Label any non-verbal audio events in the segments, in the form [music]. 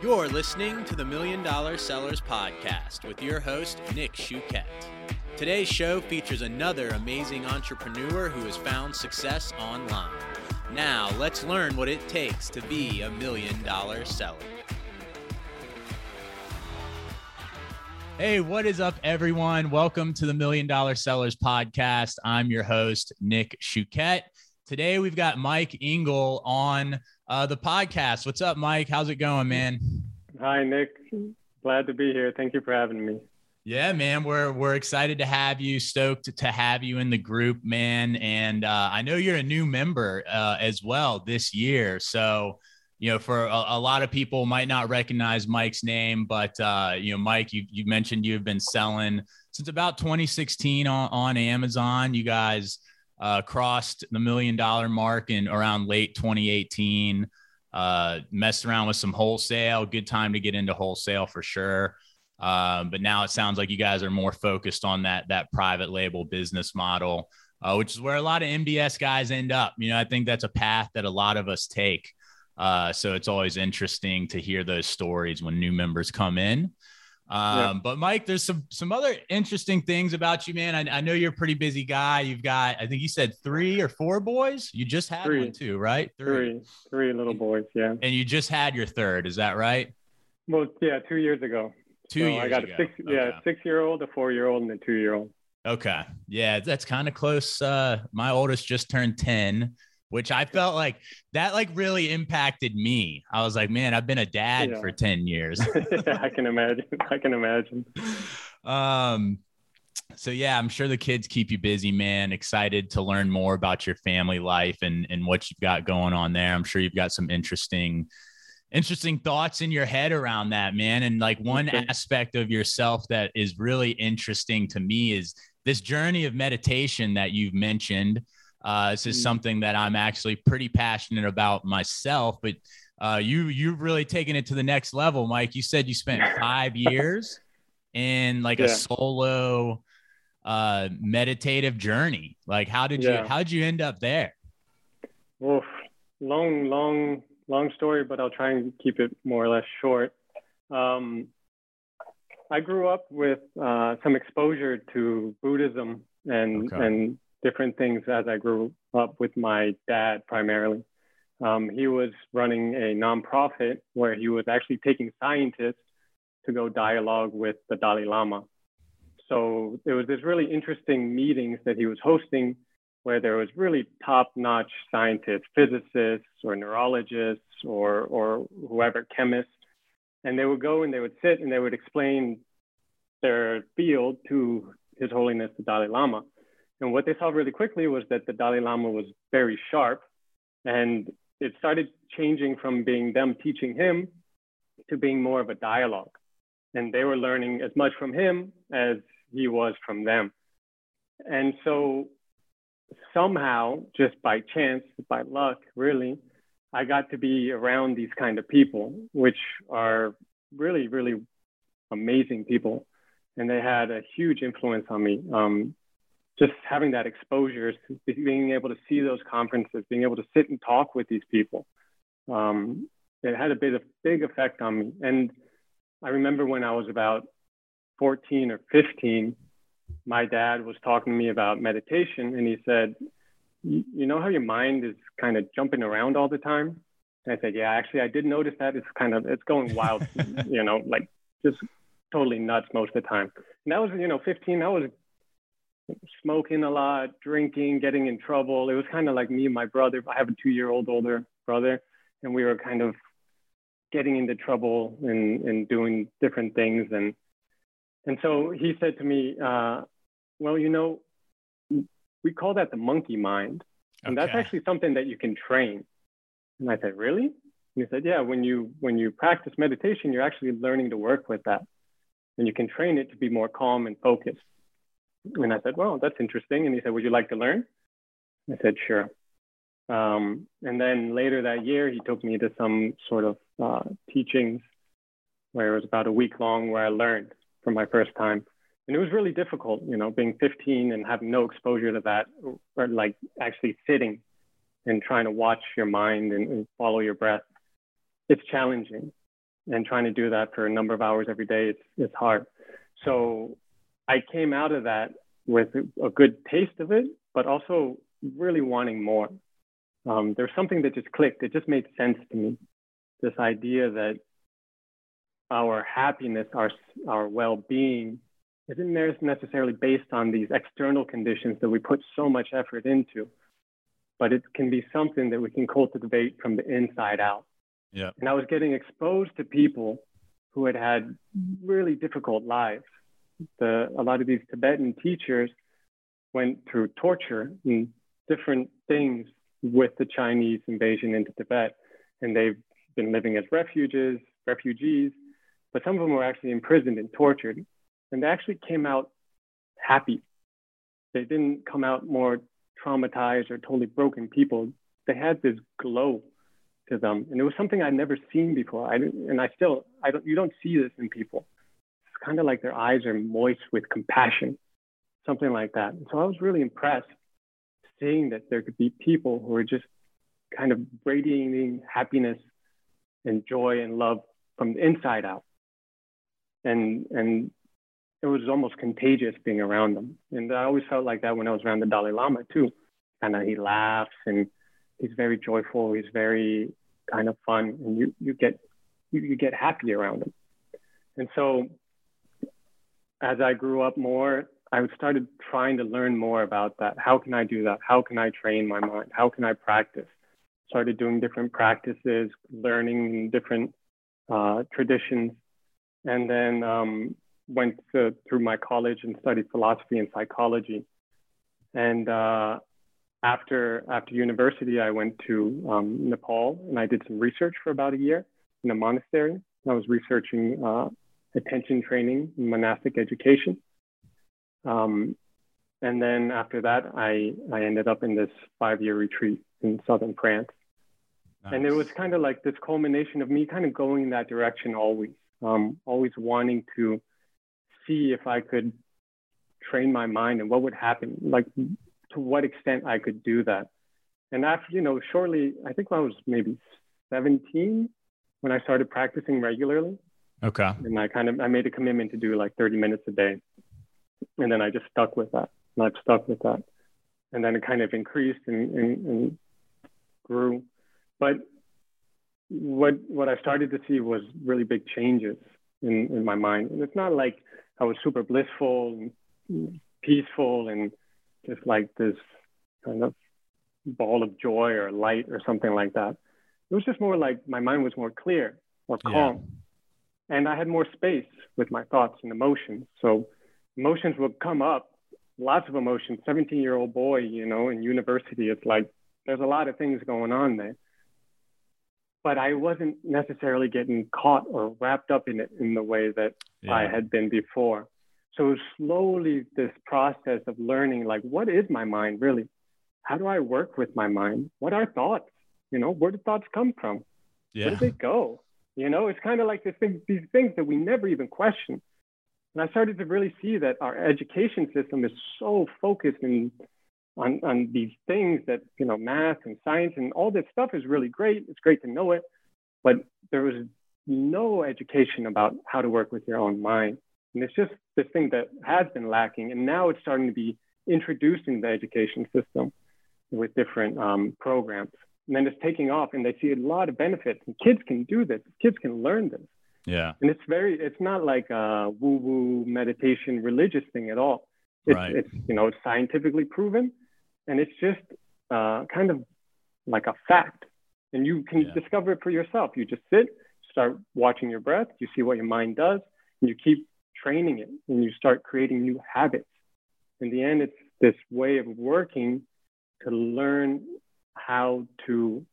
You're listening to the Million Dollar Sellers Podcast with your host, Nick Chouquette. Today's show features another amazing entrepreneur who has found success online. Now, let's learn what it takes to be a million dollar seller. Hey, what is up, everyone? Welcome to the Million Dollar Sellers Podcast. I'm your host, Nick Chouquette. Today, we've got Mike Engle on uh, the podcast. What's up, Mike? How's it going, man? Hi, Nick. Glad to be here. Thank you for having me. Yeah, man, we're we're excited to have you. Stoked to have you in the group, man. And uh, I know you're a new member uh, as well this year. So, you know, for a, a, lot of people might not recognize Mike's name, but uh, you know, Mike, you you mentioned you've been selling since about 2016 on, on Amazon. You guys uh, crossed the million dollar mark in around late 2018. Uh, messed around with some wholesale. Good time to get into wholesale for sure. Um, but now it sounds like you guys are more focused on that that private label business model, uh, which is where a lot of MDS guys end up. You know, I think that's a path that a lot of us take. Uh, so it's always interesting to hear those stories when new members come in. Um, yeah. But Mike, there's some some other interesting things about you, man. I, I, know you're a pretty busy guy. You've got, I think you said three or four boys. You just had three. one too, right? Three. three, three little boys. Yeah. And you just had your third. Is that right? Well, yeah, two years ago. Two so years. I got ago. a six, okay. yeah, six year old, a four year old, and a two year old. Okay. Yeah, that's kind of close. Uh, my oldest just turned ten which I felt like that like really impacted me. I was like, man, I've been a dad yeah. for 10 years. [laughs] I can imagine. I can imagine. Um so yeah, I'm sure the kids keep you busy, man. Excited to learn more about your family life and and what you've got going on there. I'm sure you've got some interesting interesting thoughts in your head around that, man. And like one aspect of yourself that is really interesting to me is this journey of meditation that you've mentioned uh, this is mm. something that I'm actually pretty passionate about myself, but uh, you you've really taken it to the next level, Mike. You said you spent [laughs] five years in like yeah. a solo uh, meditative journey. Like, how did yeah. you how did you end up there? Well, long, long, long story, but I'll try and keep it more or less short. Um, I grew up with uh, some exposure to Buddhism and okay. and different things as I grew up with my dad primarily. Um, he was running a nonprofit where he was actually taking scientists to go dialogue with the Dalai Lama. So there was this really interesting meetings that he was hosting where there was really top-notch scientists, physicists or neurologists or, or whoever, chemists. And they would go and they would sit and they would explain their field to His Holiness the Dalai Lama. And what they saw really quickly was that the Dalai Lama was very sharp. And it started changing from being them teaching him to being more of a dialogue. And they were learning as much from him as he was from them. And so somehow, just by chance, by luck, really, I got to be around these kind of people, which are really, really amazing people. And they had a huge influence on me. Um, just having that exposure, being able to see those conferences, being able to sit and talk with these people, um, it had a bit of big effect on me. And I remember when I was about 14 or 15, my dad was talking to me about meditation, and he said, "You know how your mind is kind of jumping around all the time." And I said, "Yeah, actually, I did notice that. It's kind of it's going wild, [laughs] you know, like just totally nuts most of the time." And that was, you know, 15. I was smoking a lot, drinking, getting in trouble. It was kind of like me and my brother. I have a two year old older brother, and we were kind of getting into trouble and, and doing different things. And, and so he said to me, uh, Well, you know, we call that the monkey mind. And okay. that's actually something that you can train. And I said, Really? And he said, Yeah, when you when you practice meditation, you're actually learning to work with that. And you can train it to be more calm and focused. And I said, well, that's interesting. And he said, would you like to learn? I said, sure. Um, and then later that year, he took me to some sort of uh, teachings where it was about a week long where I learned for my first time. And it was really difficult, you know, being 15 and having no exposure to that, or like actually sitting and trying to watch your mind and, and follow your breath. It's challenging. and trying to do that for a number of hours every day, it's, it's hard. So I came out of that with a good taste of it, but also really wanting more. Um, there's something that just clicked. It just made sense to me. This idea that our happiness, our, our well being, isn't necessarily based on these external conditions that we put so much effort into, but it can be something that we can cultivate from the inside out. Yeah. And I was getting exposed to people who had had really difficult lives. The, a lot of these Tibetan teachers went through torture and different things with the Chinese invasion into Tibet. And they've been living as refugees, refugees, but some of them were actually imprisoned and tortured. And they actually came out happy. They didn't come out more traumatized or totally broken people. They had this glow to them. And it was something I'd never seen before. I and I still, I don't, you don't see this in people. Kind of like their eyes are moist with compassion, something like that. And so I was really impressed seeing that there could be people who are just kind of radiating happiness and joy and love from the inside out. And, and it was almost contagious being around them. And I always felt like that when I was around the Dalai Lama too. Kind of he laughs and he's very joyful. He's very kind of fun, and you you get you, you get happy around him. And so, as I grew up more, I started trying to learn more about that. How can I do that? How can I train my mind? How can I practice? Started doing different practices, learning different uh, traditions, and then um, went to, through my college and studied philosophy and psychology. And uh, after after university, I went to um, Nepal and I did some research for about a year in a monastery. I was researching uh, attention training monastic education. Um, and then after that, I, I ended up in this five year retreat in southern France. Nice. And it was kind of like this culmination of me kind of going in that direction always, um, always wanting to see if I could train my mind and what would happen. Like to what extent I could do that. And after, you know, shortly, I think I was maybe 17 when I started practicing regularly. Okay. And I kind of, I made a commitment to do like 30 minutes a day. And then I just stuck with that. And I've stuck with that. And then it kind of increased and, and, and grew. But what, what I started to see was really big changes in, in my mind. And it's not like I was super blissful and peaceful and just like this kind of ball of joy or light or something like that. It was just more like my mind was more clear, more calm. Yeah. And I had more space with my thoughts and emotions. So emotions would come up, lots of emotions. 17 year old boy, you know, in university, it's like there's a lot of things going on there. But I wasn't necessarily getting caught or wrapped up in it in the way that yeah. I had been before. So slowly this process of learning, like, what is my mind really? How do I work with my mind? What are thoughts? You know, where do thoughts come from? Yeah. Where do they go? You know, it's kind of like this thing, these things that we never even question. And I started to really see that our education system is so focused in, on, on these things that, you know, math and science and all this stuff is really great. It's great to know it. But there was no education about how to work with your own mind. And it's just this thing that has been lacking. And now it's starting to be introduced in the education system with different um, programs. And then it's taking off and they see a lot of benefits. And kids can do this, kids can learn this. Yeah. And it's very, it's not like a woo woo meditation religious thing at all. It's, right. it's, you know, it's scientifically proven and it's just uh, kind of like a fact. And you can yeah. discover it for yourself. You just sit, start watching your breath, you see what your mind does, and you keep training it and you start creating new habits. In the end, it's this way of working to learn how to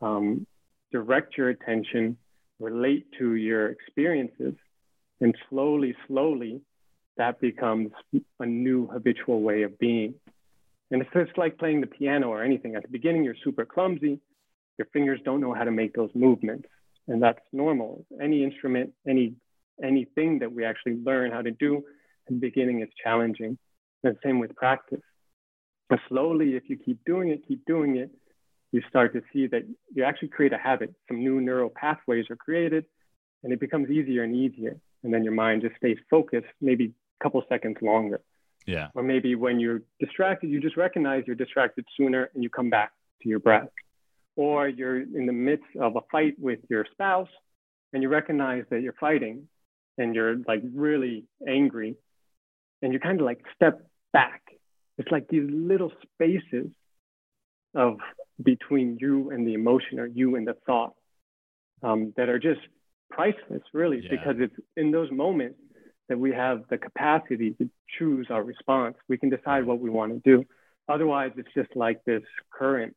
um, direct your attention, relate to your experiences, and slowly, slowly, that becomes a new habitual way of being. And it's just like playing the piano or anything. At the beginning, you're super clumsy. Your fingers don't know how to make those movements. And that's normal. Any instrument, any anything that we actually learn how to do in the beginning is challenging. And same with practice. And slowly, if you keep doing it, keep doing it, you start to see that you actually create a habit. Some new neural pathways are created, and it becomes easier and easier. And then your mind just stays focused, maybe a couple seconds longer. Yeah. Or maybe when you're distracted, you just recognize you're distracted sooner and you come back to your breath. Or you're in the midst of a fight with your spouse and you recognize that you're fighting and you're like really angry and you kind of like step back. It's like these little spaces of between you and the emotion or you and the thought um, that are just priceless, really, yeah. because it's in those moments that we have the capacity to choose our response. We can decide what we want to do. Otherwise, it's just like this current,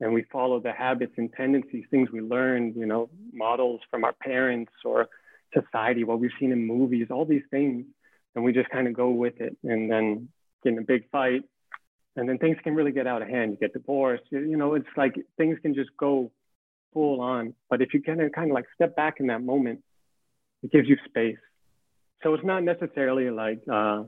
and we follow the habits and tendencies, things we learned, you know, models from our parents or society, what we've seen in movies, all these things, and we just kind of go with it, and then get in a big fight, and then things can really get out of hand. You get divorced, you know, it's like things can just go full on. But if you kind of kind of like step back in that moment, it gives you space so it's not necessarily like uh,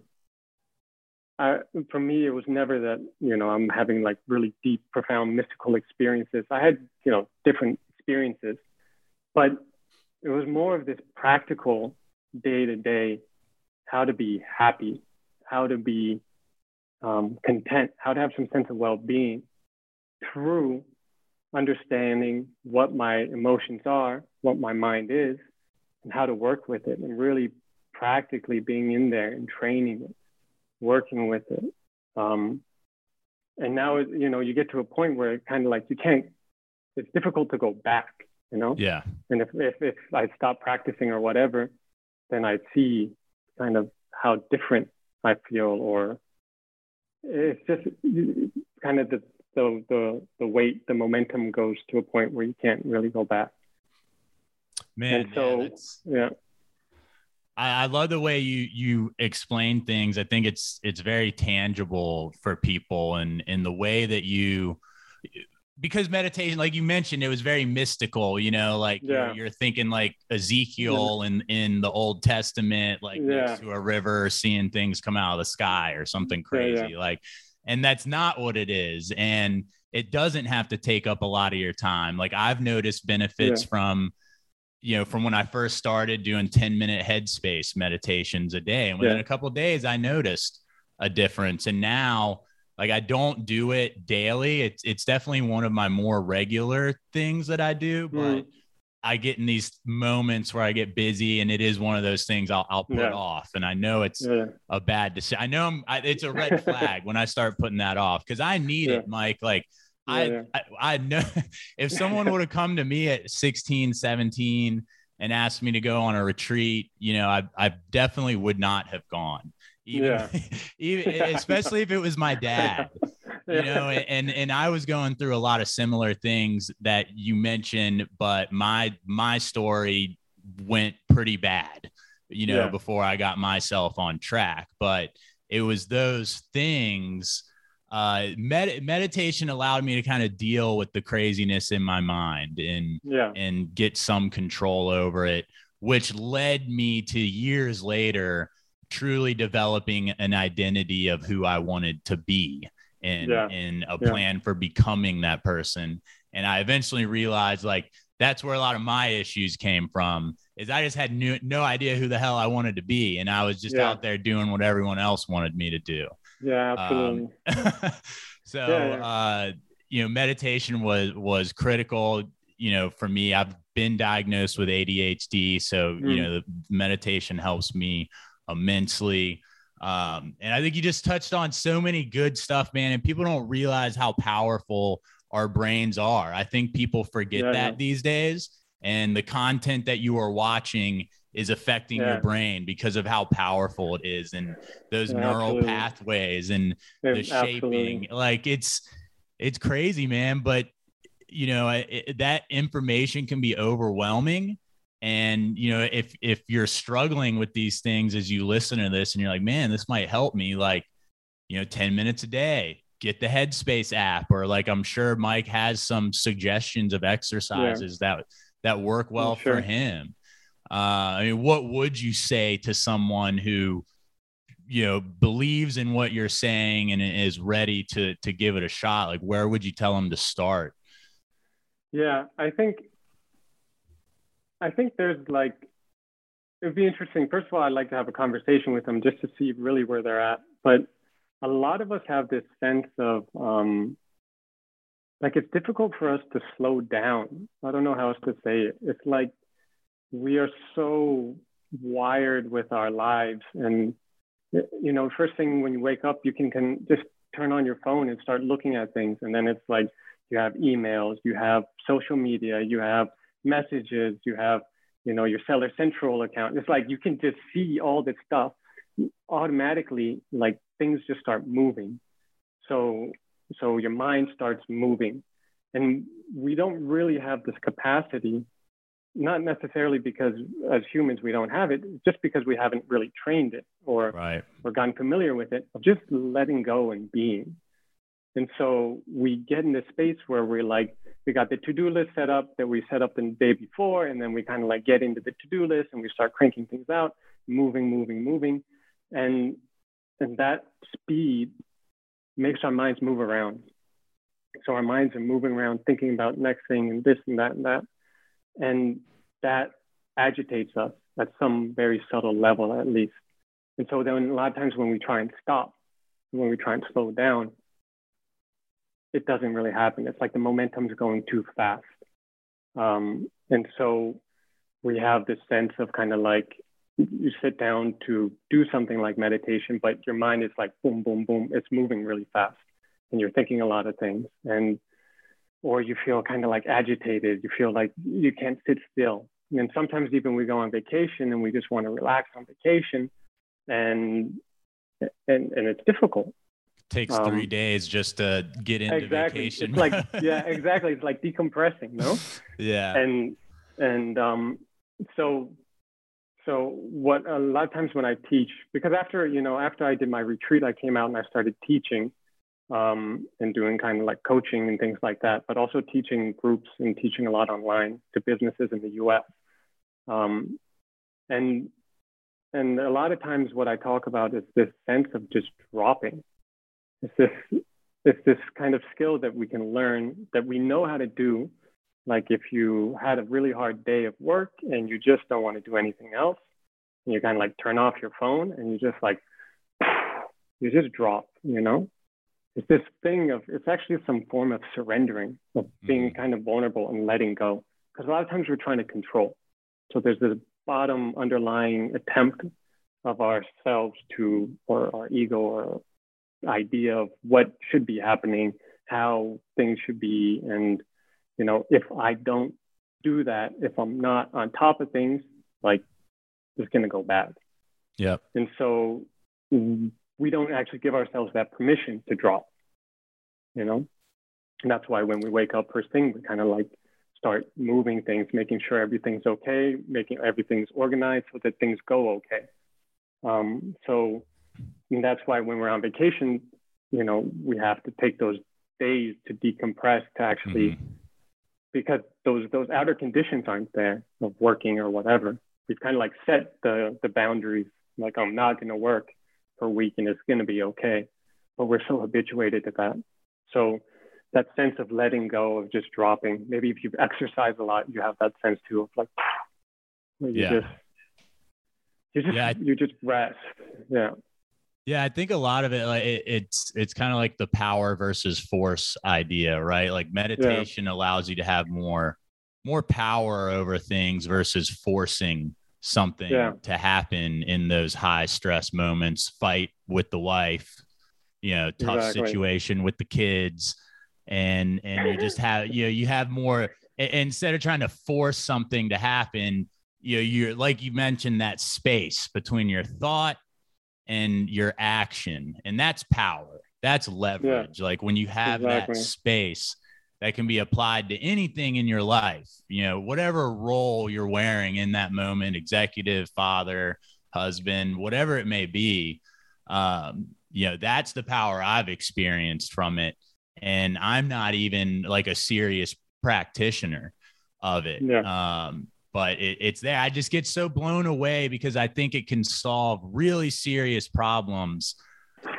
I, for me, it was never that you know I'm having like really deep, profound mystical experiences. I had you know different experiences, but it was more of this practical day to day, how to be happy, how to be um, content, how to have some sense of well being through understanding what my emotions are, what my mind is, and how to work with it, and really practically being in there and training it, working with it. Um, and now, you know, you get to a point where it kind of like you can't, it's difficult to go back, you know? Yeah. And if, if, if I stop practicing or whatever, then I'd see kind of how different I feel or it's just kind of the, the, the, the weight, the momentum goes to a point where you can't really go back. Man, and so, yeah, yeah. I, I love the way you you explain things. I think it's it's very tangible for people, and in the way that you because meditation, like you mentioned, it was very mystical. You know, like yeah. you're, you're, thinking like Ezekiel yeah. in in the Old Testament, like yeah. next to a river, seeing things come out of the sky or something crazy. Like, and that's not what it is, and it doesn't have to take up a lot of your time. Like I've noticed benefits from you know, from when I first started doing 10 minute headspace meditations a day. And within yeah. a couple days, I noticed a difference. And now, like, I don't do it daily. It's, it's definitely one of my more regular things that I do, but mm. I get in these moments where I get busy and it is one of those things I'll, I'll put yeah. off. And I know it's yeah. a bad decision. I know I'm, I, it's a red [laughs] flag when I start putting that off because I need it, Mike. Like, I, I, I know [laughs] if someone would have come to me at 16, 17 and asked me to go on a retreat, you know, I, I definitely would not have gone. Even, yeah. [laughs] even especially if it was my dad, [laughs] you know, and and I was going through a lot of similar things that you mentioned, but my my story went pretty bad, you know, yeah. before I got myself on track. But it was those things uh, med- meditation allowed me to kind of deal with the craziness in my mind and yeah. and get some control over it, which led me to years later truly developing an identity of who I wanted to be and yeah. and a plan yeah. for becoming that person. And I eventually realized like that's where a lot of my issues came from is I just had no, no idea who the hell I wanted to be. And I was just yeah. out there doing what everyone else wanted me to do. Yeah, absolutely. Um, [laughs] so. Uh, you know, meditation was was critical. You know, for me, I've been diagnosed with ADHD, so mm. you know, the meditation helps me immensely. Um, and I think you just touched on so many good stuff, man. And people don't realize how powerful our brains are. I think people forget yeah, that these days. And the content that you are watching is affecting yeah. your brain because of how powerful it is and those yeah, neural absolutely. pathways and yeah, the shaping absolutely. like it's it's crazy man but you know it, that information can be overwhelming and you know if if you're struggling with these things as you listen to this and you're like man this might help me like you know 10 minutes a day get the headspace app or like i'm sure mike has some suggestions of exercises that that work well sure. for him uh, I mean, what would you say to someone who, you know, believes in what you're saying and is ready to to give it a shot? Like, where would you tell them to start? Yeah, I think I think there's like it would be interesting. First of all, I'd like to have a conversation with them just to see really where they're at. But a lot of us have this sense of um, like it's difficult for us to slow down. I don't know how else to say it. It's like we are so wired with our lives and you know first thing when you wake up you can, can just turn on your phone and start looking at things and then it's like you have emails you have social media you have messages you have you know your seller central account. It's like you can just see all this stuff automatically like things just start moving. So so your mind starts moving. And we don't really have this capacity not necessarily because as humans we don't have it just because we haven't really trained it or right. or gotten familiar with it of just letting go and being and so we get in this space where we're like we got the to-do list set up that we set up the day before and then we kind of like get into the to-do list and we start cranking things out moving moving moving. And and that speed makes our minds move around. So our minds are moving around thinking about next thing and this and that and that. And that agitates us at some very subtle level, at least. And so then a lot of times when we try and stop, when we try and slow down, it doesn't really happen. It's like the momentum's going too fast. Um, and so we have this sense of kind of like you sit down to do something like meditation, but your mind is like boom, boom, boom. It's moving really fast and you're thinking a lot of things. And or you feel kind of like agitated. You feel like you can't sit still. And sometimes even we go on vacation and we just want to relax on vacation, and and and it's difficult. Takes um, three days just to get into exactly. vacation. It's like [laughs] yeah, exactly. It's like decompressing, no? yeah. And and um, so so what a lot of times when I teach, because after you know after I did my retreat, I came out and I started teaching um, and doing kind of like coaching and things like that, but also teaching groups and teaching a lot online to businesses in the US. Um, and and a lot of times what I talk about is this sense of just dropping. It's this it's this kind of skill that we can learn that we know how to do. Like if you had a really hard day of work and you just don't want to do anything else, and you kind of like turn off your phone and you just like [sighs] you just drop, you know? it's this thing of it's actually some form of surrendering of being mm-hmm. kind of vulnerable and letting go because a lot of times we're trying to control so there's this bottom underlying attempt of ourselves to or our ego or idea of what should be happening how things should be and you know if i don't do that if i'm not on top of things like it's going to go bad yeah and so we don't actually give ourselves that permission to drop, you know? And that's why when we wake up first thing, we kind of like start moving things, making sure everything's okay, making everything's organized so that things go okay. Um, so that's why when we're on vacation, you know, we have to take those days to decompress to actually, mm-hmm. because those those outer conditions aren't there of working or whatever. We've kind of like set the the boundaries, like I'm not going to work per week and it's going to be okay. But we're so habituated to that. So that sense of letting go, of just dropping. Maybe if you exercise a lot, you have that sense too of like, you yeah. just, you just, yeah, you just rest. Yeah. Yeah, I think a lot of it, like it, it's it's kind of like the power versus force idea, right? Like meditation yeah. allows you to have more more power over things versus forcing something yeah. to happen in those high stress moments fight with the wife you know tough exactly. situation with the kids and and you just have you know you have more instead of trying to force something to happen you know you're like you mentioned that space between your thought and your action and that's power that's leverage yeah. like when you have exactly. that space that can be applied to anything in your life, you know, whatever role you're wearing in that moment, executive, father, husband, whatever it may be. Um, you know, that's the power I've experienced from it. And I'm not even like a serious practitioner of it. Yeah. Um, but it, it's there. I just get so blown away because I think it can solve really serious problems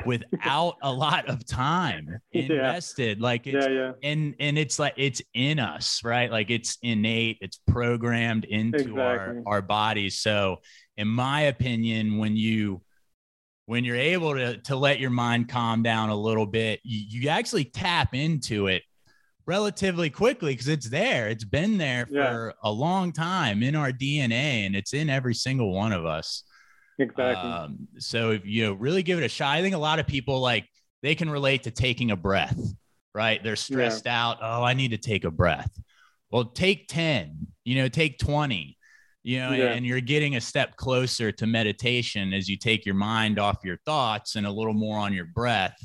without a lot of time [laughs] invested. Yeah. Like it's yeah, yeah. and and it's like it's in us, right? Like it's innate, it's programmed into Exactly. our our bodies. So in my opinion, when you when you're able to to let your mind calm down a little bit, you, you actually tap into it relatively quickly because it's there. It's been there Yeah. for a long time in our DNA and it's in every single one of us. Exactly. Um, so if you know, really give it a shot. I think a lot of people like they can relate to taking a breath, right? They're stressed out. Oh, I need to take a breath. Well, take 10, you know, take 20, you know, Yeah. and you're getting a step closer to meditation as you take your mind off your thoughts and a little more on your breath.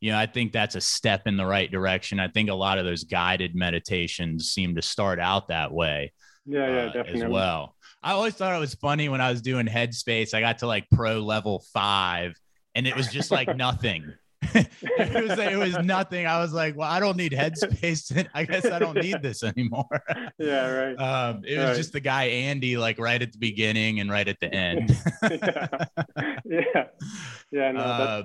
You know, I think that's a step in the right direction. I think a lot of those guided meditations seem to start out that way yeah, yeah, uh, definitely. as well. I always thought it was funny when I was doing Headspace. I got to like pro level five, and it was just like [laughs] nothing. [laughs] it was it was nothing. I was like, well, I don't need Headspace. I guess I don't need this anymore. [laughs] Yeah, right. Um, it was Right. just the guy Andy, like right at the beginning and right at the end. yeah. yeah. Yeah, no, Uh,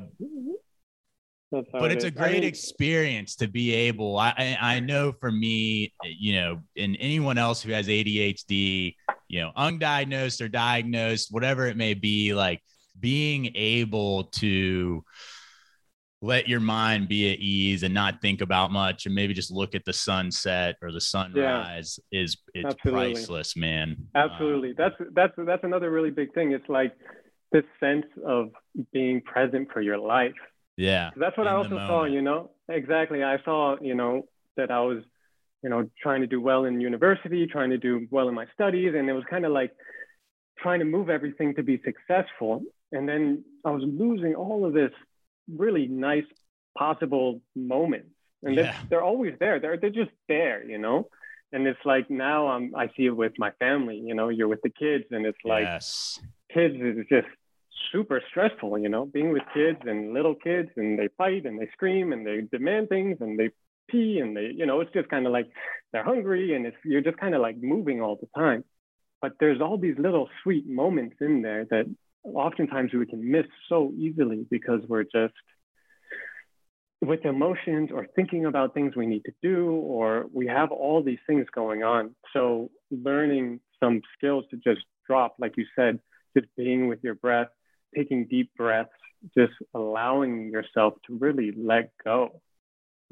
but it it's a is. I great mean, experience to be able I, I know for me you know and anyone else who has adhd you know undiagnosed or diagnosed whatever it may be like being able to let your mind be at ease and not think about much and maybe just look at the sunset or the sunrise is it's Absolutely. priceless man Absolutely. That's that's that's another really big thing. It's like this sense of being present for your life. Yeah that's what I also saw, you know. Exactly. I saw, you know, that I was, you know, trying to do well in university, trying to do well in my studies, and it was kind of like trying to move everything to be successful. And then I was losing all of this really nice possible moments. And Yeah. they're, they're always there. They're they're just there, you know. And it's like now I'm I see it with my family, you know, you're with the kids and it's like yes kids is just super stressful, you know, being with kids and little kids and they fight and they scream and they demand things and they pee and they, you know, it's just kind of like they're hungry and it's you're just kind of like moving all the time. But there's all these little sweet moments in there that oftentimes we can miss so easily because we're just with emotions or thinking about things we need to do, or we have all these things going on. So learning some skills to just drop, like you said, just being with your breath, taking deep breaths, just allowing yourself to really let go.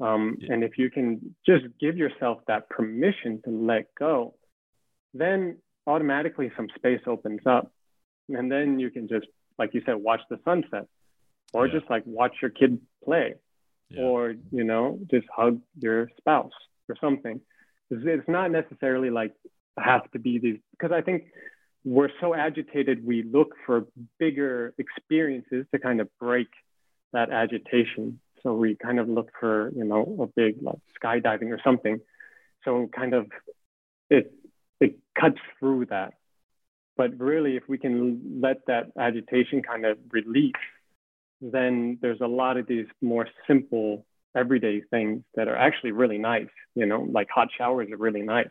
Um, Yeah. And if you can just give yourself that permission to let go, then automatically some space opens up. And then you can just, like you said, watch the sunset or Yeah. just like watch your kid play Yeah. or, you know, just hug your spouse or something. It's, it's not necessarily like have to be these, because I think we're so agitated, we look for bigger experiences to kind of break that agitation. So we kind of look for, you know, a big like skydiving or something. So kind of it it cuts through that. But really, if we can let that agitation kind of release, then there's a lot of these more simple everyday things that are actually really nice. You know, like hot showers are really nice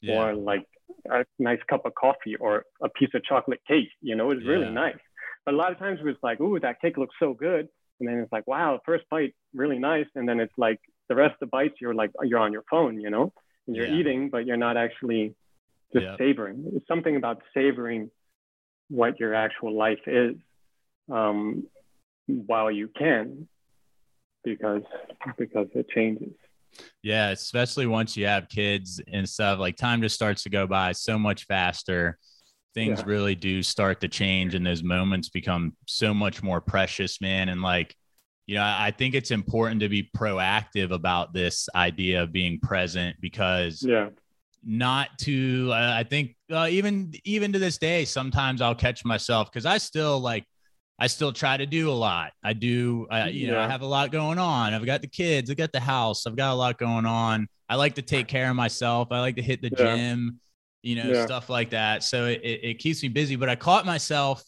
yeah. or like a nice cup of coffee or a piece of chocolate cake. You know, it's really Yeah. nice. But a lot of times it's like, ooh, that cake looks so good. And then it's like, wow, first bite, really nice. And then it's like the rest of the bites, you're like, you're on your phone, you know, and you're Yeah. eating, but you're not actually just Yep. savoring. It's something about savoring what your actual life is um, while you can, because because it changes. Yeah, especially once you have kids and stuff, like time just starts to go by so much faster. Things Yeah. really do start to change, and those moments become so much more precious, man. And like, you know, I think it's important to be proactive about this idea of being present because Yeah. not to, uh, I think, uh, even even to this day, sometimes I'll catch myself because I still like I still try to do a lot. I do, uh, you know, I have a lot going on. I've got the kids, I've got the house, I've got a lot going on. I like to take care of myself. I like to hit the Yeah. gym, you know, Yeah. stuff like that. So it, it, it keeps me busy. But I caught myself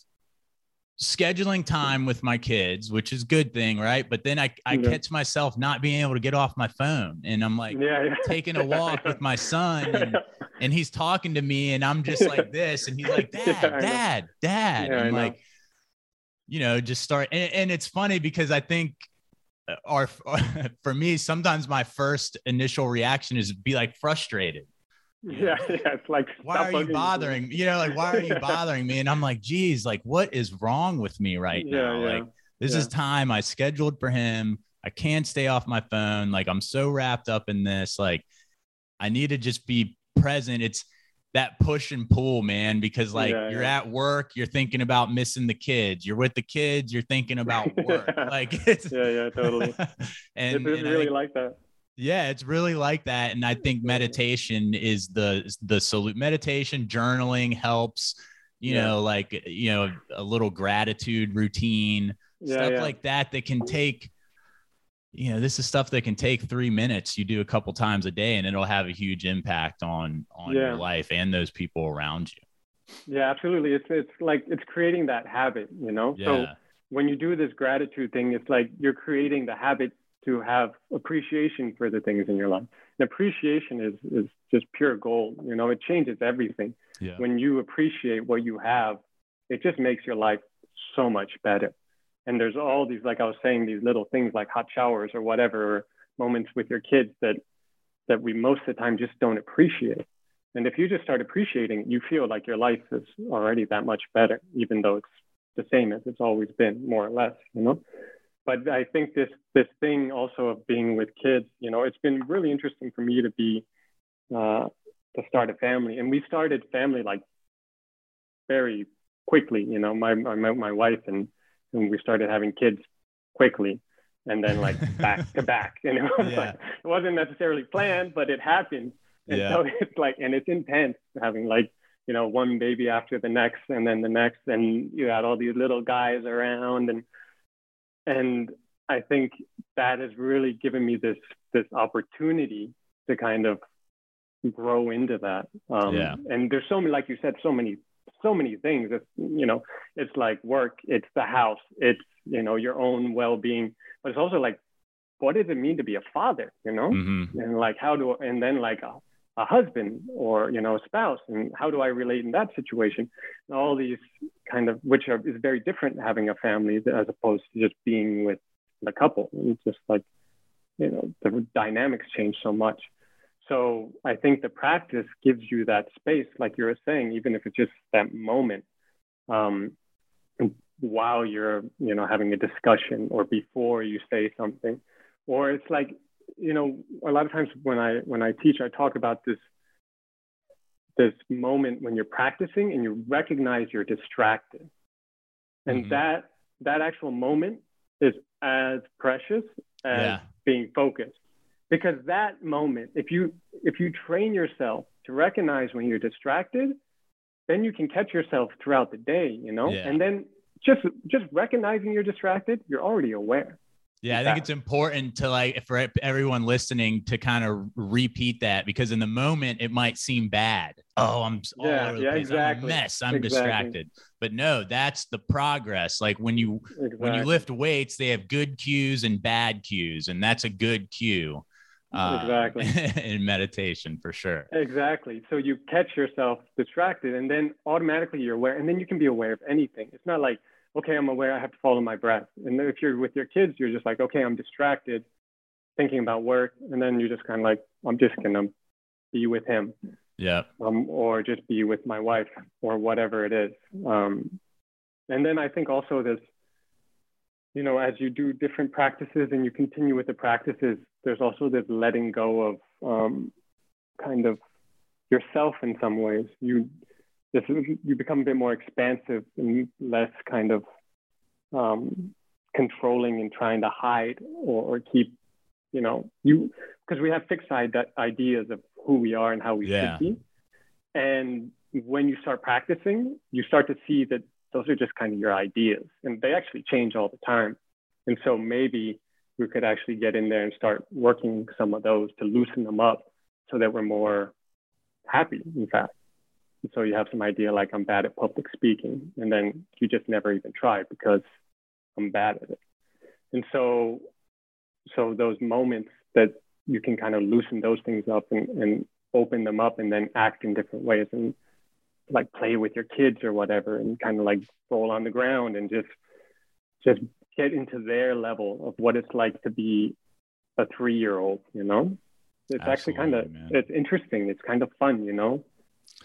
scheduling time with my kids, which is a good thing, right? But then I, I Yeah. catch myself not being able to get off my phone. And I'm like yeah, yeah. taking a [laughs] walk with my son and, [laughs] and he's talking to me and I'm just like this. And he's like, [laughs] Dad, Yeah, Dad, Dad. Yeah, I'm like, you know, just start. And, and it's funny because I think uh, our, [laughs] for me, sometimes my first initial reaction is be like frustrated. Yeah, [laughs] yeah. It's like, why are you bothering? Me? You know, like, why are you [laughs] bothering me? And I'm like, geez, like, what is wrong with me right yeah, now? Yeah. Like, this is time I scheduled for him. I can't stay off my phone. Like, I'm so wrapped up in this. Like, I need to just be present. It's that push and pull, man, because like yeah, you're yeah. at work, you're thinking about missing the kids. You're with the kids, you're thinking about [laughs] work. like it's yeah, yeah, totally. [laughs] and it's and really I, like that. Yeah, it's really like that. And I think meditation is the the salute meditation, journaling helps, you yeah. know, like you know, a little gratitude routine, stuff like that that can take you know this is stuff that can take three minutes you do a couple times a day and it'll have a huge impact on on yeah. your life and those people around you. Yeah absolutely. It's it's like it's creating that habit you know? Yeah. so when you do this gratitude thing it's like you're creating the habit to have appreciation for the things in your life. And appreciation is is just pure gold you know? It changes everything. Yeah. when you appreciate what you have it just makes your life so much better and there's all these like i was saying these little things like hot showers or whatever or moments with your kids that that we most of the time just don't appreciate. And if you just start appreciating you feel like your life is already that much better even though it's the same as it's always been more or less you know? But i think this this thing also of being with kids you know it's been really interesting for me to be uh, to start a family. And we started family like very quickly you know my my, my wife and and we started having kids quickly and then like [laughs] back to back [laughs] you know yeah. like, it wasn't necessarily planned but it happened and yeah. so [laughs] it's like and it's intense having like you know one baby after the next and then the next and you had all these little guys around and and i think that has really given me this this opportunity to kind of grow into that um, yeah. and there's so many like you said so many so many things. It's you know, it's like work, it's the house, it's you know your own well-being, but it's also like, what does it mean to be a father? You know, mm-hmm. and like how do and then like a, a husband or you know a spouse, and how do I relate in that situation? And all these kind of which are is very different having a family as opposed to just being with the couple. It's just like you know the dynamics change so much. So I think the practice gives you that space, like you were saying, even if it's just that moment um, while you're, you know, having a discussion or before you say something, or it's like, you know, a lot of times when I when I teach, I talk about this this moment when you're practicing and you recognize you're distracted, and mm-hmm. that that actual moment is as precious as yeah. being focused because that moment if you if you train yourself to recognize when you're distracted then you can catch yourself throughout the day you know yeah. and then just just recognizing you're distracted you're already aware yeah, I think it's important to like for everyone listening to kind of repeat that because in the moment it might seem bad. Oh, I'm yeah, yeah, exactly. I'm a mess. I'm exactly. distracted. But no, that's the progress. Like when you exactly. when you lift weights, they have good cues and bad cues, and that's a good cue. Uh, exactly. [laughs] in meditation for sure. Exactly. So you catch yourself distracted and then automatically you're aware and then you can be aware of anything. It's not like okay i'm aware i have to follow my breath. And if you're with your kids you're just like okay i'm distracted thinking about work and then you're just kind of like i'm just gonna be with him. Yeah. Um, or just be with my wife or whatever it is. Um, and then i think also this you know, as you do different practices and you continue with the practices, there's also this letting go of um, kind of yourself in some ways. You this, you become a bit more expansive and less kind of um, controlling and trying to hide or, or keep, you know, you because we have fixed ideas of who we are and how we yeah. should be. And when you start practicing, you start to see that those are just kind of your ideas and they actually change all the time. And so maybe we could actually get in there and start working some of those to loosen them up so that we're more happy, in fact. And so you have some idea like I'm bad at public speaking, and then you just never even try because I'm bad at it. And so, so those moments that you can kind of loosen those things up and, and open them up and then act in different ways. And like play with your kids or whatever and kind of like roll on the ground and just just get into their level of what it's like to be a three year old, you know? It's Absolutely, actually kind of it's interesting. It's kind of fun, you know?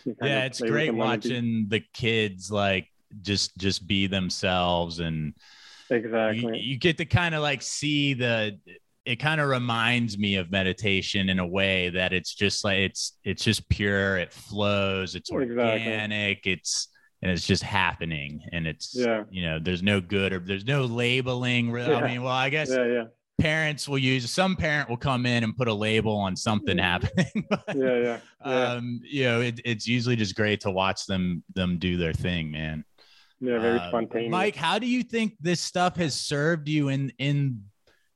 You yeah, it's great watching the kids like just just be themselves and exactly you, you get to kind of like see the it kind of reminds me of meditation in a way that it's just like it's it's just pure it flows it's organic exactly. it's and it's just happening. And it's yeah. you know there's no good or there's no labeling yeah. i mean well i guess yeah yeah. parents will use some parent will come in and put a label on something mm-hmm. happening [laughs] but, yeah, yeah yeah. um you know it, it's usually just great to watch them them do their thing man. Yeah very uh, spontaneous. Mike how do you think this stuff has served you in in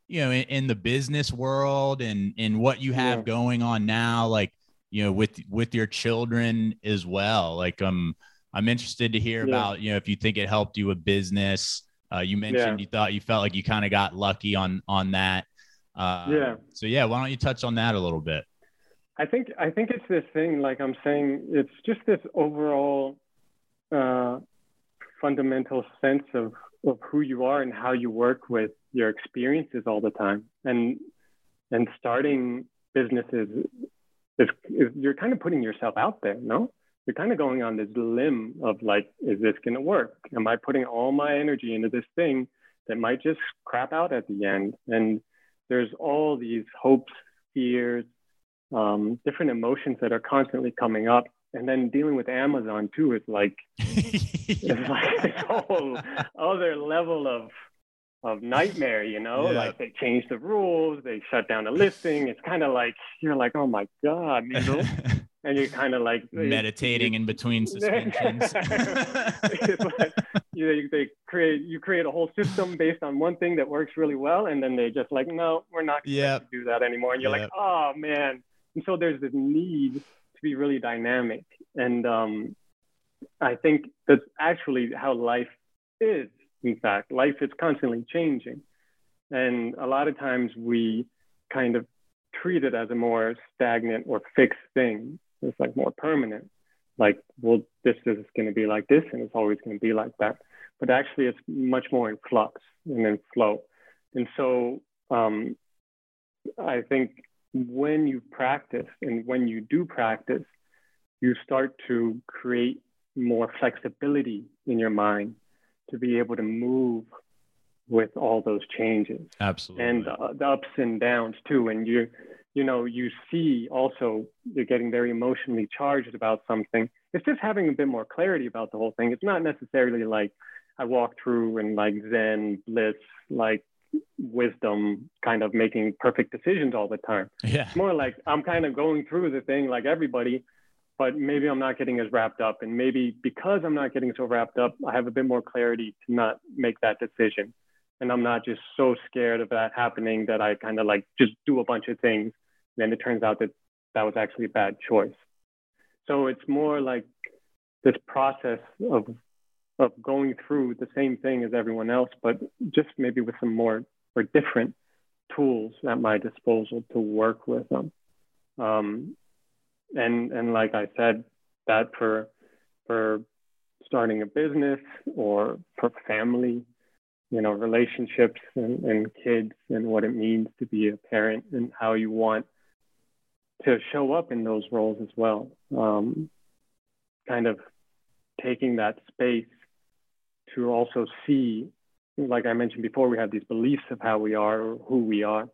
you know in, in the business world and in what you have yeah. going on now like you know with with your children as well like um i'm interested to hear yeah. about you know if you think it helped you with business uh, you mentioned yeah. you thought you felt like you kind of got lucky on on that uh, yeah so yeah why don't you touch on that a little bit i think i think it's this thing like i'm saying it's just this overall uh, fundamental sense of of who you are and how you work with your experiences all the time. And and starting businesses is, is you're kind of putting yourself out there, no? You're kind of going on this limb of like, is this gonna work? Am I putting all my energy into this thing that might just crap out at the end? And there's all these hopes, fears, um, different emotions that are constantly coming up and then dealing with Amazon too is like [laughs] it's like this whole [laughs] other level of of nightmare, you know? Yeah. Like they change the rules, they shut down the listing. It's kind of like you're like, oh my god, you know? [laughs] and you're kind of like meditating in between [laughs] suspensions. [laughs] like, you know, they create you create a whole system based on one thing that works really well, and then they just like, no, we're not going yep. to do that anymore. And you're yep. like, oh man. And so there's this need to be really dynamic. And um, I think that's actually how life is. In fact, life is constantly changing. And a lot of times we kind of treat it as a more stagnant or fixed thing. It's like more permanent. Like, well, this is going to be like this and it's always going to be like that. But actually, it's much more in flux and in flow. And so um, I think when you practice and when you do practice, you start to create more flexibility in your mind to be able to move with all those changes. Absolutely. And uh, the ups and downs too. And you, you know, you see also you're getting very emotionally charged about something. It's just having a bit more clarity about the whole thing. It's not necessarily like I walk through and like Zen bliss, like wisdom kind of making perfect decisions all the time. Yeah. It's more like I'm kind of going through the thing like everybody, but maybe I'm not getting as wrapped up. And maybe because I'm not getting so wrapped up, I have a bit more clarity to not make that decision. And I'm not just so scared of that happening that I kind of like just do a bunch of things. And then it turns out that that was actually a bad choice. So it's more like this process of of going through the same thing as everyone else, but just maybe with some more or different tools at my disposal to work with them. Um, and and like I said, that for for starting a business or for family, you know, relationships and, and kids and what it means to be a parent and how you want to show up in those roles as well. Um, kind of taking that space to also see, like I mentioned before, we have these beliefs of how we are or who we are,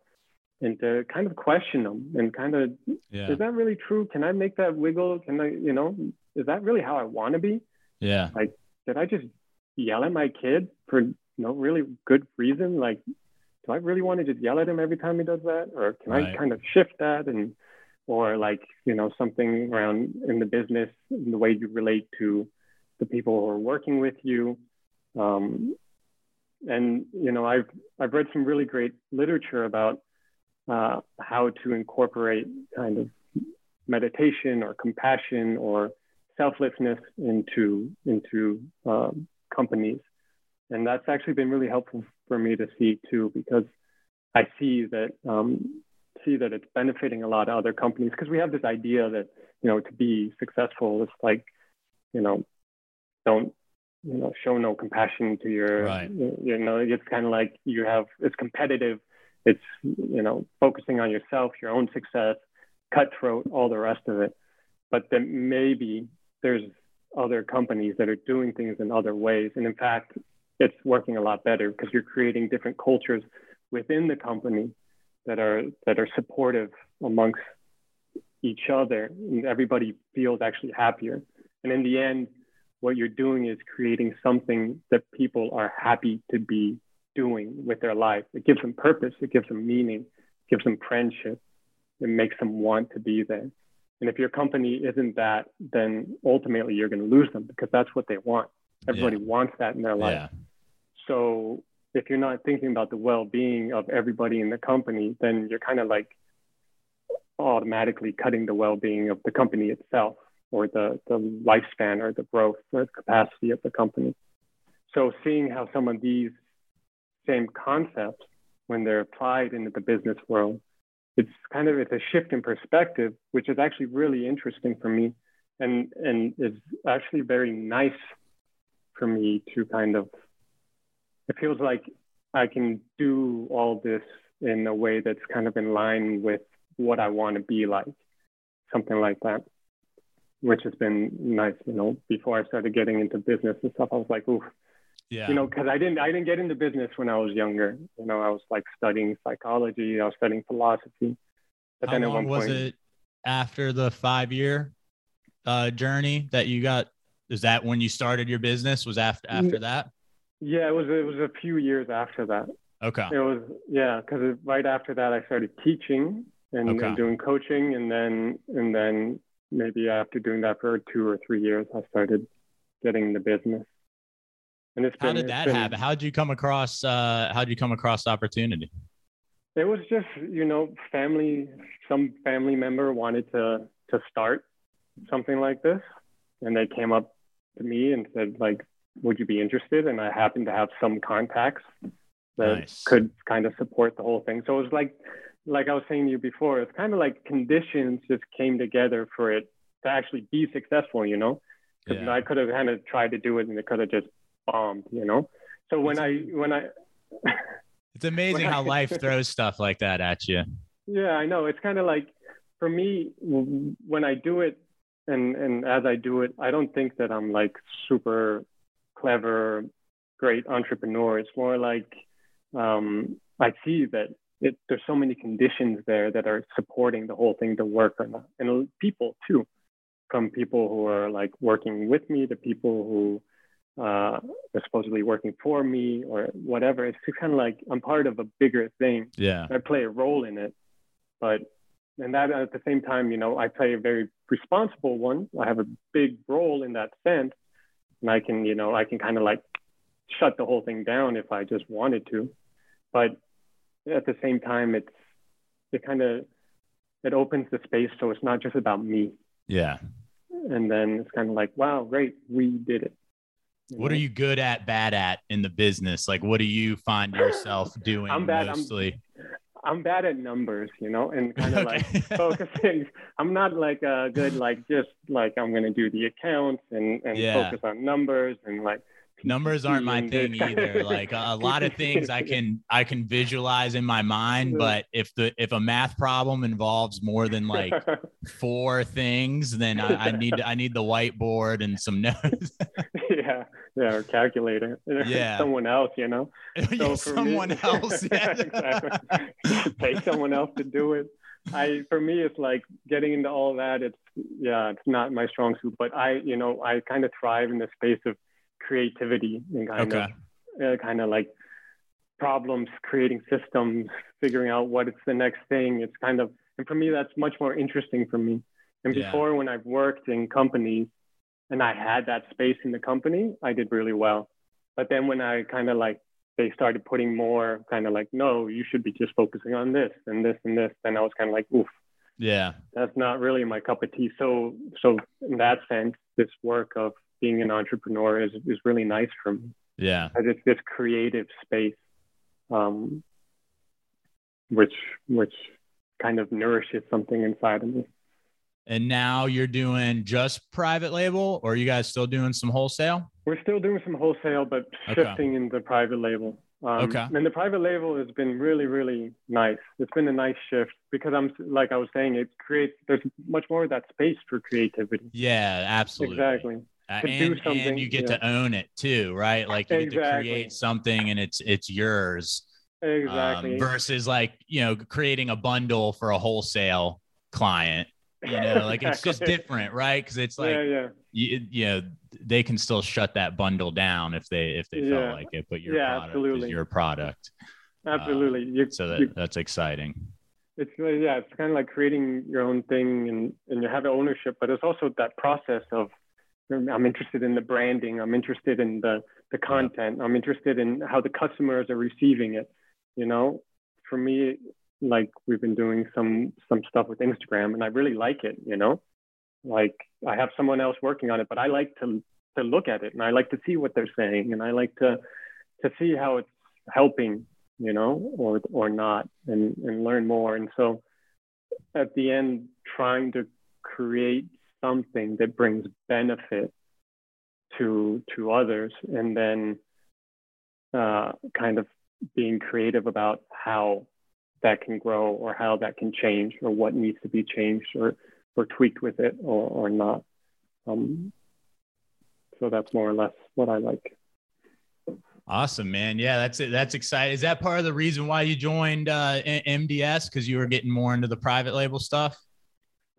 and to kind of question them and kind of, yeah. is that really true? Can I make that wiggle? Can I, you know, is that really how I want to be? Yeah. Like, did I just yell at my kid for no really good reason? Like, do I really want to just yell at him every time he does that, or can right. I kind of shift that and, or like, you know, something around in the business, in the way you relate to the people who are working with you um, and you know, I've I've read some really great literature about uh, how to incorporate kind of meditation or compassion or selflessness into into um, companies, and that's actually been really helpful for me to see too because I see that um, see that it's benefiting a lot of other companies because we have this idea that you know to be successful is like you know don't you know show no compassion to your Right. you know it's kind of like you have it's competitive it's you know focusing on yourself your own success cutthroat all the rest of it. But then maybe there's other companies that are doing things in other ways. And in fact it's working a lot better because you're creating different cultures within the company that are that are supportive amongst each other. And everybody feels actually happier. And in the end what you're doing is creating something that people are happy to be doing with their life. It gives them purpose. It gives them meaning. It gives them friendship. It makes them want to be there. And if your company isn't that then ultimately you're going to lose them because that's what they want. Everybody wants that in their life. Yeah. so if you're not thinking about the well-being of everybody in the company, then you're kind of like automatically cutting the well-being of the company itself or the, the lifespan or the growth or the capacity of the company. So seeing how some of these same concepts, when they're applied into the business world, it's kind of it's a shift in perspective, which is actually really interesting for me and and is actually very nice for me to kind of it feels like I can do all this in a way that's kind of in line with what I want to be like, something like that, which has been nice. You know, before I started getting into business and stuff, I was like, ooh, Yeah. you know, because I didn't I didn't get into business when I was younger. You know, I was like studying psychology, I was studying philosophy, but How then at one was point, it after the five year uh, journey that you got? Is that when you started your business? Was after after that? yeah, it was it was a few years after that. Okay. It was yeah, because right after that I started teaching and, Okay. and doing coaching, and then and then maybe after doing that for two or three years, I started getting the business. And it's How been, did that been- happen? How did you come across? Uh, how did you come across the opportunity? It was just you know family. Some family member wanted to to start something like this, and they came up to me and said like, "Would you be interested?" And I happened to have some contacts that Nice. could kind of support the whole thing. So it was like, like I was saying to you before, it's kind of like conditions just came together for it to actually be successful. You know, because Yeah. I could have kind of tried to do it and it could have just bombed. You know. So when I when I It's amazing [laughs] how life throws stuff like that at you. Yeah, I know. It's kind of like for me when I do it and and as I do it, I don't think that I'm like super clever, great entrepreneur. It's more like um, I see that it, there's so many conditions there that are supporting the whole thing to work or not, and people too, from people who are like working with me to people who uh, are supposedly working for me or whatever. It's kind of like I'm part of a bigger thing. Yeah. I play a role in it, but and that at the same time, you know, I play a very responsible one. I have a big role in that sense, and I can, you know, I can kind of like shut the whole thing down if I just wanted to, but at the same time, it's it kind of it opens the space so it's not just about me, Yeah. and then it's kind of like, wow, great, we did it. What are you good at, bad at in the business? Like, what do you find yourself [laughs] doing I'm bad- I'm- mostly? I'm bad at numbers, you know, and [laughs] kind of like [laughs] focusing. I'm not like a good like just like I'm gonna do the accounts and and Yeah. focus on numbers and like Numbers aren't my thing either. Like a, lot of things I can I can visualize in my mind, mm-hmm. but if the if a math problem involves more than like [laughs] four things, then I, I need I need the whiteboard and some [laughs] notes. yeah yeah or calculator [laughs] Yeah. someone else you know Yeah, for me- someone else. Yeah. exactly pay someone else to do it I for me it's like getting into all that it's yeah it's not my strong suit but I you know I kind of thrive in the space of creativity and kind Okay. of uh, kind of like problems, creating systems, figuring out what is the next thing. It's kind of, and for me, that's much more interesting for me. And Yeah. before, when I've worked in companies and I had that space in the company, I did really well. But then when I kind of like, they started putting more kind of like, no, you should be just focusing on this and this and this. Then I was kind of like, oof, Yeah. that's not really my cup of tea. So, so in that sense, this work of being an entrepreneur is, is really nice for me Yeah. as it's this creative space, um, which which kind of nourishes something inside of me. And now you're doing just private label, or are you guys still doing some wholesale? We're still doing some wholesale, but Okay. shifting into the private label. Um, Okay. And the private label has been really, really nice. It's been a nice shift because I'm like I was saying, it creates there's much more of that space for creativity. Yeah, absolutely. Exactly. Uh, and, and you get yeah. to own it too, right? Like you get to create something and it's it's yours. um, Exactly. versus like you know creating a bundle for a wholesale client. You know, like it's just different, right? Because it's like yeah, yeah. you, you know they can still shut that bundle down if they if they Yeah. felt like it, but your Yeah, product absolutely. is your product. Absolutely. you, So that you- that's exciting. it's really, yeah, it's kind of like creating your own thing and, and you have ownership, but it's also that process of I'm interested in the branding, I'm interested in the, the content, I'm interested in how the customers are receiving it. You know, for me, like we've been doing some some stuff with Instagram and I really like it, you know. Like I have someone else working on it, but I like to to look at it and I like to see what they're saying and I like to to see how it's helping you know, or or not, and and learn more. And so, at the end, trying to create something that brings benefit to to others, and then uh, kind of being creative about how that can grow or how that can change or what needs to be changed or or tweaked with it or or not. Um, so that's more or less what I like. Awesome, man. Yeah, that's it. That's exciting. Is that part of the reason why you joined uh, MDS because you were getting more into the private label stuff?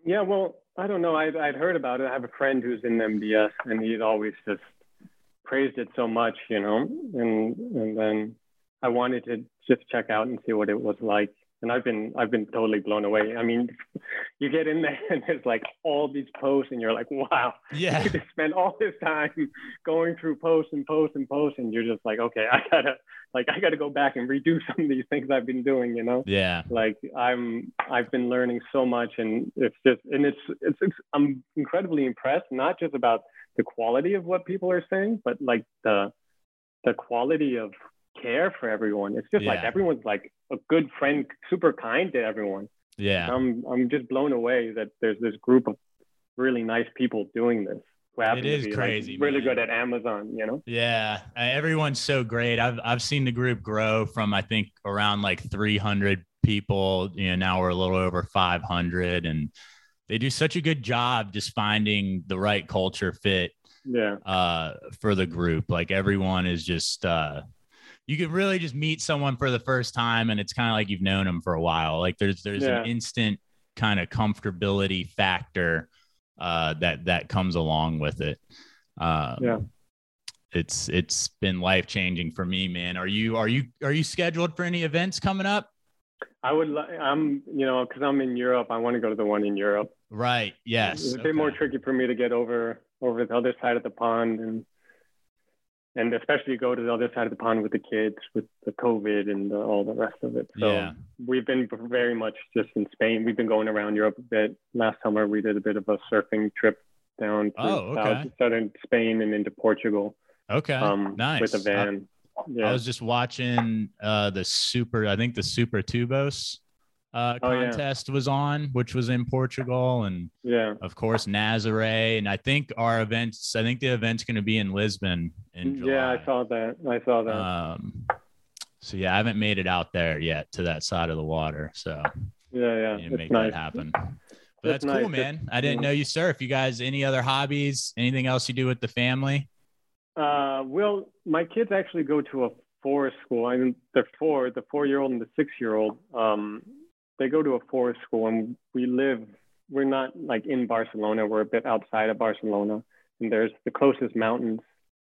Yeah, well, I don't know. I'd, I'd heard about it. I have a friend who's in MDS, and he'd always just praised it so much, you know. And and then I wanted to just check out and see what it was like. And I've been I've been totally blown away. I mean, [laughs] you get in there and there's like all these posts, and you're like, wow, Yeah. you just spend all this time going through posts and posts and posts, and you're just like, okay, I gotta like I gotta go back and redo [laughs] some of these things I've been doing, you know Yeah. like i'm i've been learning so much and it's just and it's, it's it's i'm incredibly impressed not just about the quality of what people are saying but like the the quality of care for everyone it's just like everyone's like a good friend super kind to everyone Yeah. i'm i'm just blown away that there's this group of really nice people doing this who happen to like, crazy, really man. good at amazon you know Yeah, uh, everyone's so great. I've I've seen the group grow from I think around like 300 people. You know, now we're a little over 500, and they do such a good job just finding the right culture fit yeah uh, for the group. Like everyone is just. Uh, you can really just meet someone for the first time, and it's kind of like you've known them for a while. Like there's there's Yeah. an instant kind of comfortability factor uh, that that comes along with it. Um, Yeah. it's it's been life changing for me, man. Are you are you are you scheduled for any events coming up? i would i'm you know because i'm in europe i want to go to the one in europe Right. Yes. It's a bit more tricky for me to get over over the other side of the pond and and especially go to the other side of the pond with the kids with the COVID and the, all the rest of it. So Yeah. we've been very much just in Spain. We've been going around Europe a bit. Last summer we did a bit of a surfing trip down through Oh, okay. south, southern Spain and into Portugal Okay. um, nice. with a van. I yeah. was just watching uh the super I think the Super Tubos uh Oh, yeah. contest was on, which was in Portugal and yeah. of course Nazare and I think our events I think the event's going to be in Lisbon in July. Yeah, I saw that. I saw that. Um so yeah, I haven't made it out there yet to that side of the water, so yeah, yeah. It's make nice. that happen. But that's It's cool, nice. man. I didn't yeah. know you surf. You guys, any other hobbies? Anything else you do with the family? Uh, well, my kids actually go to a forest school. I mean, they're four, the four-year-old and the six-year-old. Um, they go to a forest school, and we live. We're not like in Barcelona. We're a bit outside of Barcelona, and there's the closest mountains.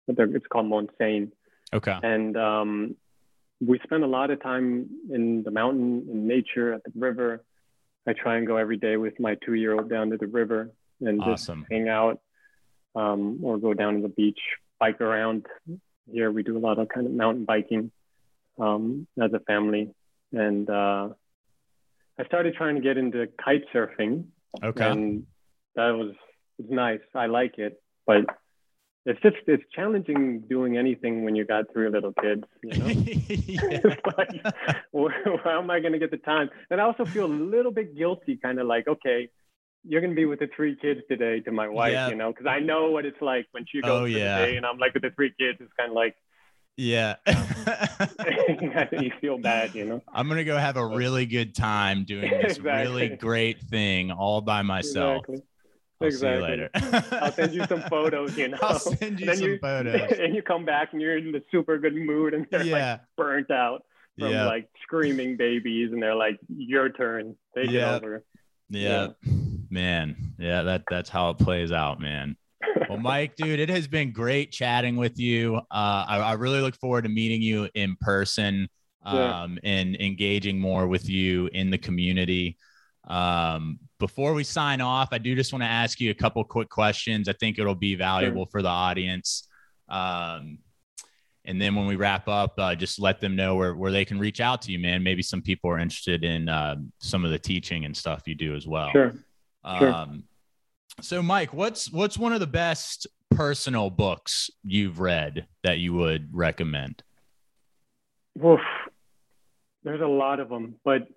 but they're- It's called Montseny, Okay. and um, we spend a lot of time in the mountain, in nature, at the river. I try and go every day with my two-year-old down to the river and just hang out um, or go down to the beach, bike around. Here we do a lot of kind of mountain biking um, as a family. And uh, I started trying to get into kite surfing, Okay. and that was it's nice. I like it, but it's just it's challenging doing anything when you got three little kids. You know, [laughs] [laughs] it's like, where, how am I going to get the time? And I also feel a little bit guilty, kind of like, okay, you're gonna be with the three kids today to my wife, Yeah. you know, because I know what it's like when she goes Oh, for yeah. the day and I'm like with the three kids. It's kind of like Yeah. [laughs] Uh-huh. [laughs] [laughs] you feel bad, you know. I'm gonna go have a really good time doing this really great thing all by myself. Exactly. I'll Exactly. see you later. I'll send you some photos, you know. I'll send you Then some you- photos. and you come back and you're in the super good mood and they're like burnt out from Yeah. like screaming babies and they're like, Your turn. Take Yeah. it over. Yeah. Man. Yeah, that that's how it plays out, man. Well, Mike, dude, it has been great chatting with you. Uh, I, I really look forward to meeting you in person Yeah. um, and engaging more with you in the community. Um, before we sign off, I do just want to ask you a couple quick questions. I think it'll be valuable for the audience. Um, and then when we wrap up, uh, just let them know where, where they can reach out to you, man. Maybe some people are interested in uh, some of the teaching and stuff you do as well. Sure. Sure. So, Mike, what's what's one of the best personal books you've read that you would recommend? Woof. There's a lot of them, but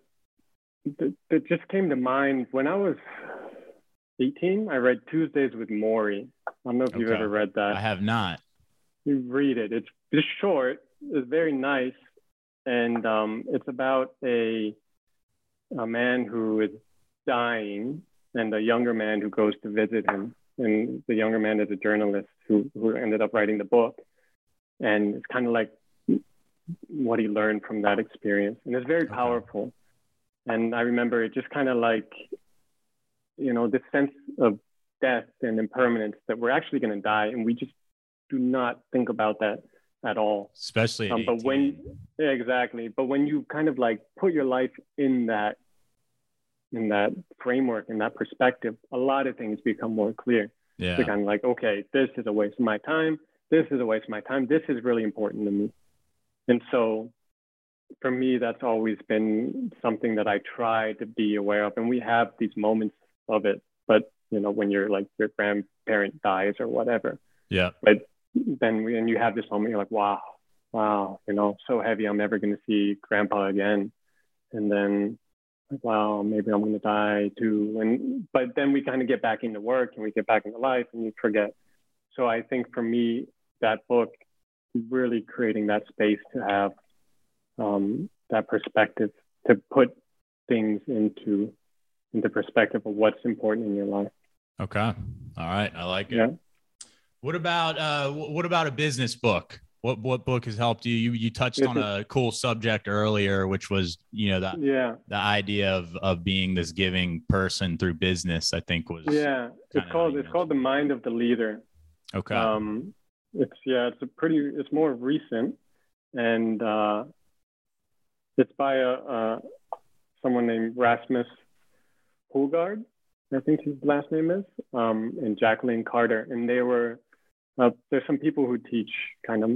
th- that just came to mind when I was 18. I read Tuesdays with Morrie. I don't know if you've ever read that. I have not. you read it. It's just short. It's very nice, and um, it's about a a man who is dying and a younger man who goes to visit him. And the younger man is a journalist who who ended up writing the book, and it's kind of like what he learned from that experience, and it's very Okay. powerful. And I remember it just kind of like, you know, this sense of death and impermanence that we're actually going to die, and we just do not think about that at all. Especially, Um, but when 18. yeah, exactly, but when you kind of like put your life in that in that framework in that perspective, a lot of things become more clear. yeah, You're kind of like, okay, this is a waste of my time. This is a waste of my time. This is really important to me. And so for me, that's always been something that I try to be aware of. And we have these moments of it, but you know, when you're like your grandparent dies or whatever, yeah, But then we, and you have this moment, you're like, wow, wow, you know, so heavy. I'm never going to see grandpa again. And then, wow, maybe I'm going to die too. And, but then we kind of get back into work and we get back into life and you forget. So I think for me, that book really creating that space to have um, that perspective to put things into into perspective of what's important in your life. okay, all right, I like it. Yeah. What about uh, what about a business book? What what book has helped you? You you touched on a cool subject earlier, which was you know the Yeah. the idea of of being this giving person through business. I think was Yeah. It's called it's called The Mind of the Leader. okay. Um, it's yeah, it's a pretty, it's more recent, and uh, it's by a, uh, someone named Rasmus Hougaard, I think his last name is, um, and Jacqueline Carter, and they were. Uh, there's some people who teach kind of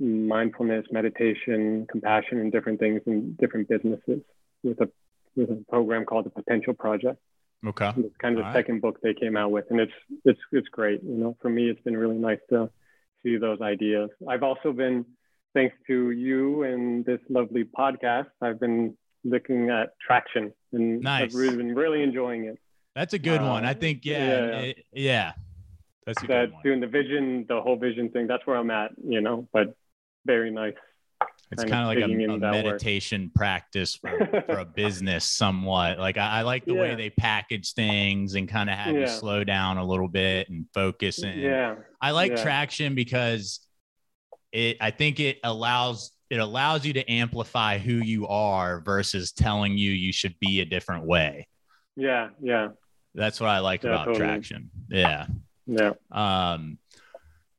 mindfulness, meditation, compassion, and different things in different businesses with a with a program called the Potential Project. okay. It's kind of the All right. second book they came out with, and it's it's it's great. You know, for me, it's been really nice to see those ideas. I've also been, thanks to you and this lovely podcast, I've been looking at traction, and Nice. I've really been really enjoying it. That's a good one. I Uh, think yeah, yeah, yeah. yeah. Yeah. That's That doing the vision, the whole vision thing. That's where I'm at. You know, but very nice. It's kind kind of like a, a that work. meditation practice for, for a [laughs] business, somewhat. Like I, I like the way they package things and kind of have you slow down a little bit and focus. And Yeah, I like yeah. traction because it. I think it allows it allows you to amplify who you are versus telling you you should be a different way. yeah, yeah, That's what I like Yeah, about totally. traction. Yeah. Yeah. Um,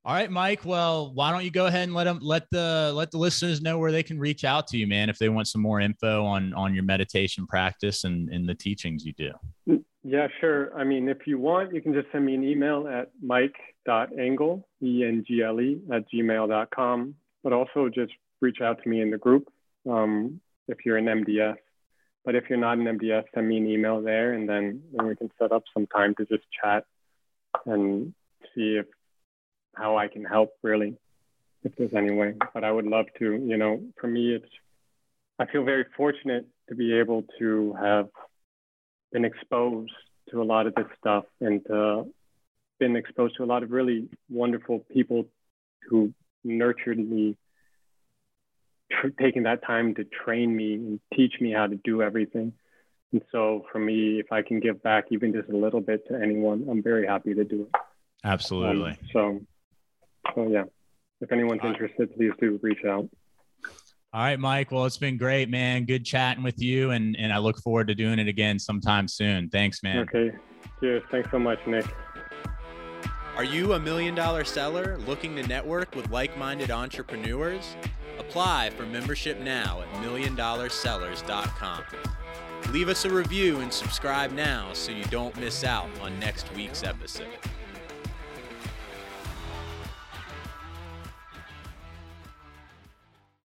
all right, Mike. Well, why don't you go ahead and let them let the let the listeners know where they can reach out to you, man, if they want some more info on on your meditation practice and and the teachings you do. Yeah, sure. I mean, if you want, you can just send me an email at mike.engle, E-N-G-L-E, at gmail.com. But also just reach out to me in the group um, if you're in MDS. But if you're not in MDS, send me an email there, and then, then we can set up some time to just chat and see if how I can help, really, if there's any way. But I would love to. You know, for me, it's I feel very fortunate to be able to have been exposed to a lot of this stuff and uh, been exposed to a lot of really wonderful people who nurtured me, tr- taking that time to train me and teach me how to do everything. And so for me, if I can give back even just a little bit to anyone, I'm very happy to do it. Absolutely. Um, so, so yeah, if anyone's interested, please do reach out. All right, Mike. Well, it's been great, man. Good chatting with you, and and I look forward to doing it again sometime soon. Thanks, man. Okay. Cheers. Thanks so much, Nick. Are you a million dollar seller looking to network with like minded entrepreneurs? Apply for membership now at milliondollarsellers.com. Leave us a review and subscribe now so you don't miss out on next week's episode.